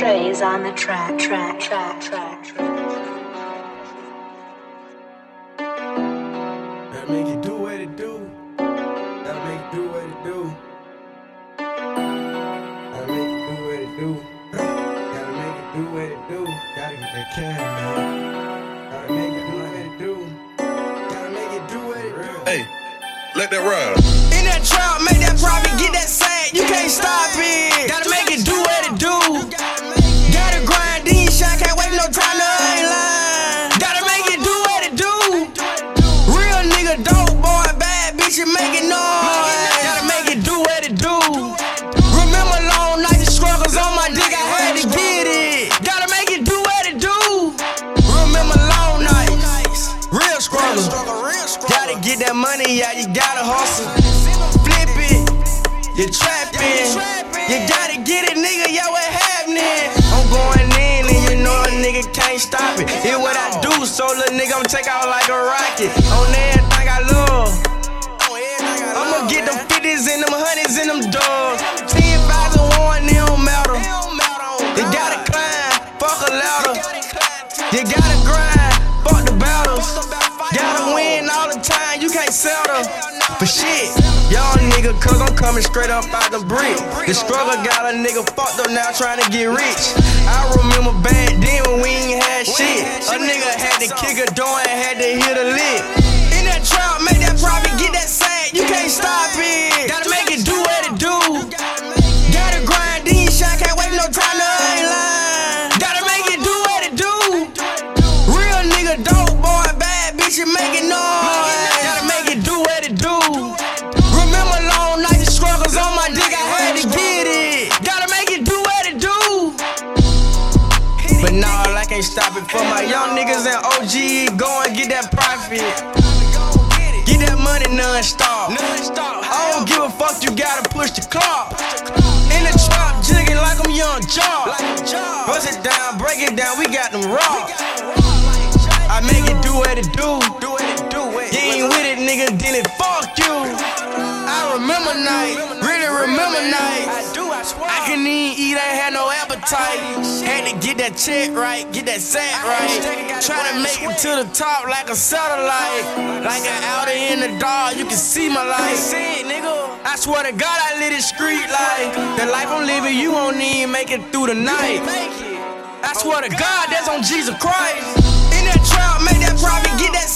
Trey's on the track, track, track, track, track. Gotta make it do what it do. Gotta make it do what it do. Gotta make it do what it do. Gotta make it do what it do. Gotta get that can, man. Gotta make it do what it do. Gotta make it do what it do. Hey, let that ride. In that trap, make that profit, get that sack. You can't stop it. Gotta make it do what it do. Gotta get that money, yeah, you gotta hustle. Flip it, you trapping. You gotta get it, nigga, yo, what happening? I'm going in and you know a nigga can't stop it. It's what I do, so little nigga, I'm take out like a rocket. On everything I love. I'ma get them 50s and them hundreds and them dogs. 10,001, it don't matter. You gotta climb, fuck a ladder. You gotta For shit, y'all nigga, cause I'm coming straight up out the brick. The struggle got a nigga fucked up now trying to get rich. I remember back then when we ain't had shit. A nigga had to kick a door Nah, I can't stop it for my young niggas and OG. Go and get that profit. Get that money non-stop. I don't give a fuck, you gotta push the clock. In the trap, jigging like I'm young job. Bust it down, break it down, we got them raw. I make it do what it do. Do what it do. You ain't with it, nigga, then it fuck you. I remember night, really remember night. I can't even eat, I ain't had no appetite. Had to get that check right, get that sack right. Try to make it to the top like a satellite. Like an outer in the dark, you can see my light. I swear to God, I live this street like the life I'm living, you won't even make it through the night. I swear to God, that's on Jesus Christ. In that trap, make that profit, get that